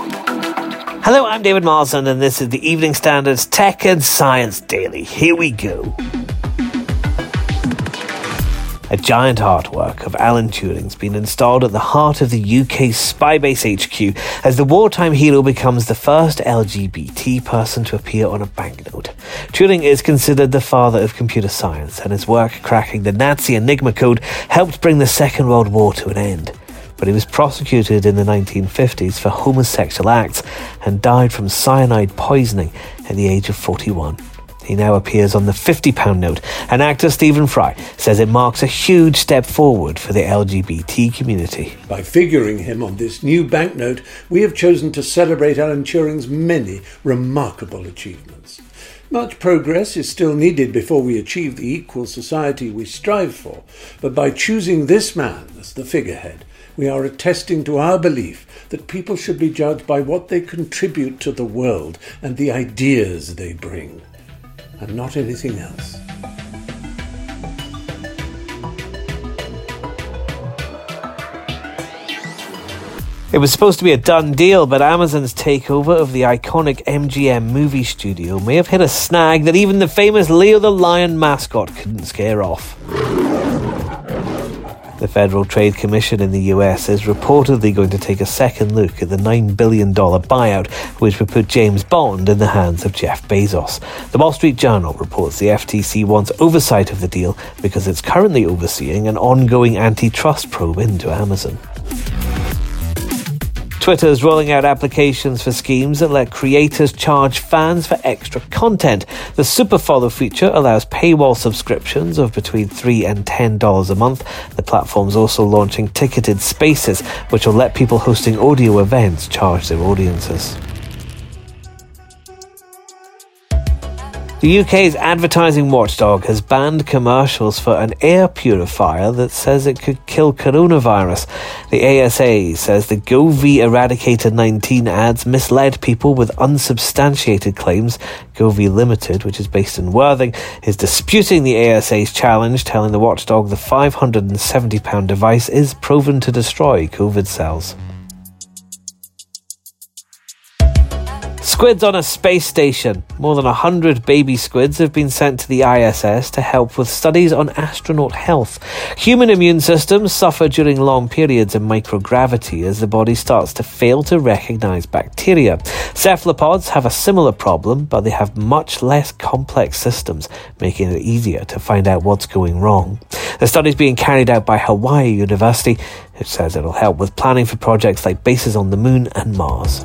Hello, I'm David Marsden, and this is the Evening Standards Tech and Science Daily. Here we go. A giant artwork of Alan Turing's been installed at the heart of the UK Spybase HQ as the wartime hero becomes the first LGBT person to appear on a banknote. Turing is considered the father of computer science, and his work cracking the Nazi Enigma code helped bring the Second World War to an end. But he was prosecuted in the 1950s for homosexual acts and died from cyanide poisoning at the age of 41. He now appears on the £50 note, and actor Stephen Fry says it marks a huge step forward for the LGBT community. By figuring him on this new banknote, we have chosen to celebrate Alan Turing's many remarkable achievements. Much progress is still needed before we achieve the equal society we strive for, but by choosing this man as the figurehead, we are attesting to our belief that people should be judged by what they contribute to the world and the ideas they bring and not anything else. It was supposed to be a done deal, but Amazon's takeover of the iconic MGM movie studio may have hit a snag that even the famous Leo the Lion mascot couldn't scare off. The Federal Trade Commission in the US is reportedly going to take a second look at the $9 billion buyout, which would put James Bond in the hands of Jeff Bezos. The Wall Street Journal reports the FTC wants oversight of the deal because it's currently overseeing an ongoing antitrust probe into Amazon. Twitter is rolling out applications for schemes that let creators charge fans for extra content. The Super Follow feature allows paywall subscriptions of between 3 and $10 a month. The platform's also launching ticketed spaces, which will let people hosting audio events charge their audiences. The UK's advertising watchdog has banned commercials for an air purifier that says it could kill coronavirus. The ASA says the Govee Eradicator 19 ads misled people with unsubstantiated claims. Govee Limited, which is based in Worthing, is disputing the ASA's challenge, telling the watchdog the £570 device is proven to destroy COVID cells. Squids on a space station. More than 100 baby squids have been sent to the ISS to help with studies on astronaut health. Human immune systems suffer during long periods of microgravity as the body starts to fail to recognize bacteria. Cephalopods have a similar problem, but they have much less complex systems, making it easier to find out what's going wrong. The study is being carried out by Hawaii University, which says it'll help with planning for projects like bases on the moon and Mars.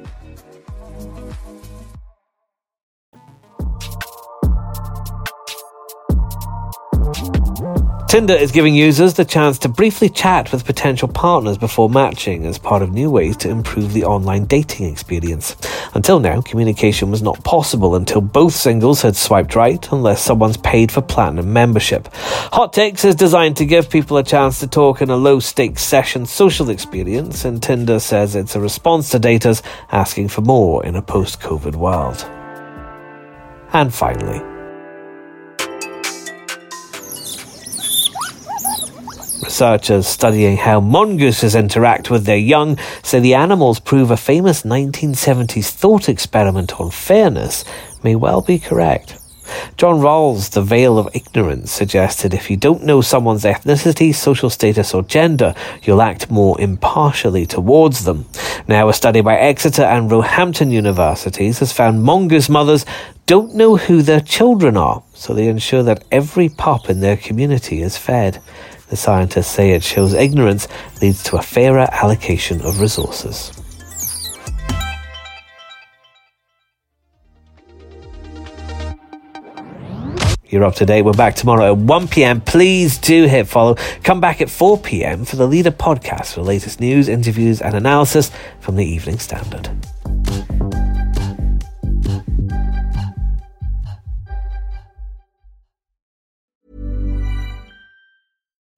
Tinder is giving users the chance to briefly chat with potential partners before matching as part of new ways to improve the online dating experience. Until now, communication was not possible until both singles had swiped right unless someone's paid for platinum membership. Hot Takes is designed to give people a chance to talk in a low stakes session social experience, and Tinder says it's a response to daters asking for more in a post COVID world. And finally, Researchers studying how mongooses interact with their young say the animals prove a famous 1970s thought experiment on fairness may well be correct. John Rawls' The Veil of Ignorance suggested if you don't know someone's ethnicity, social status, or gender, you'll act more impartially towards them. Now, a study by Exeter and Roehampton universities has found mongoose mothers don't know who their children are, so they ensure that every pup in their community is fed. The scientists say it shows ignorance leads to a fairer allocation of resources. You're up to date. We're back tomorrow at 1 p.m. Please do hit follow. Come back at 4 p.m. for the Leader podcast for the latest news, interviews, and analysis from the Evening Standard.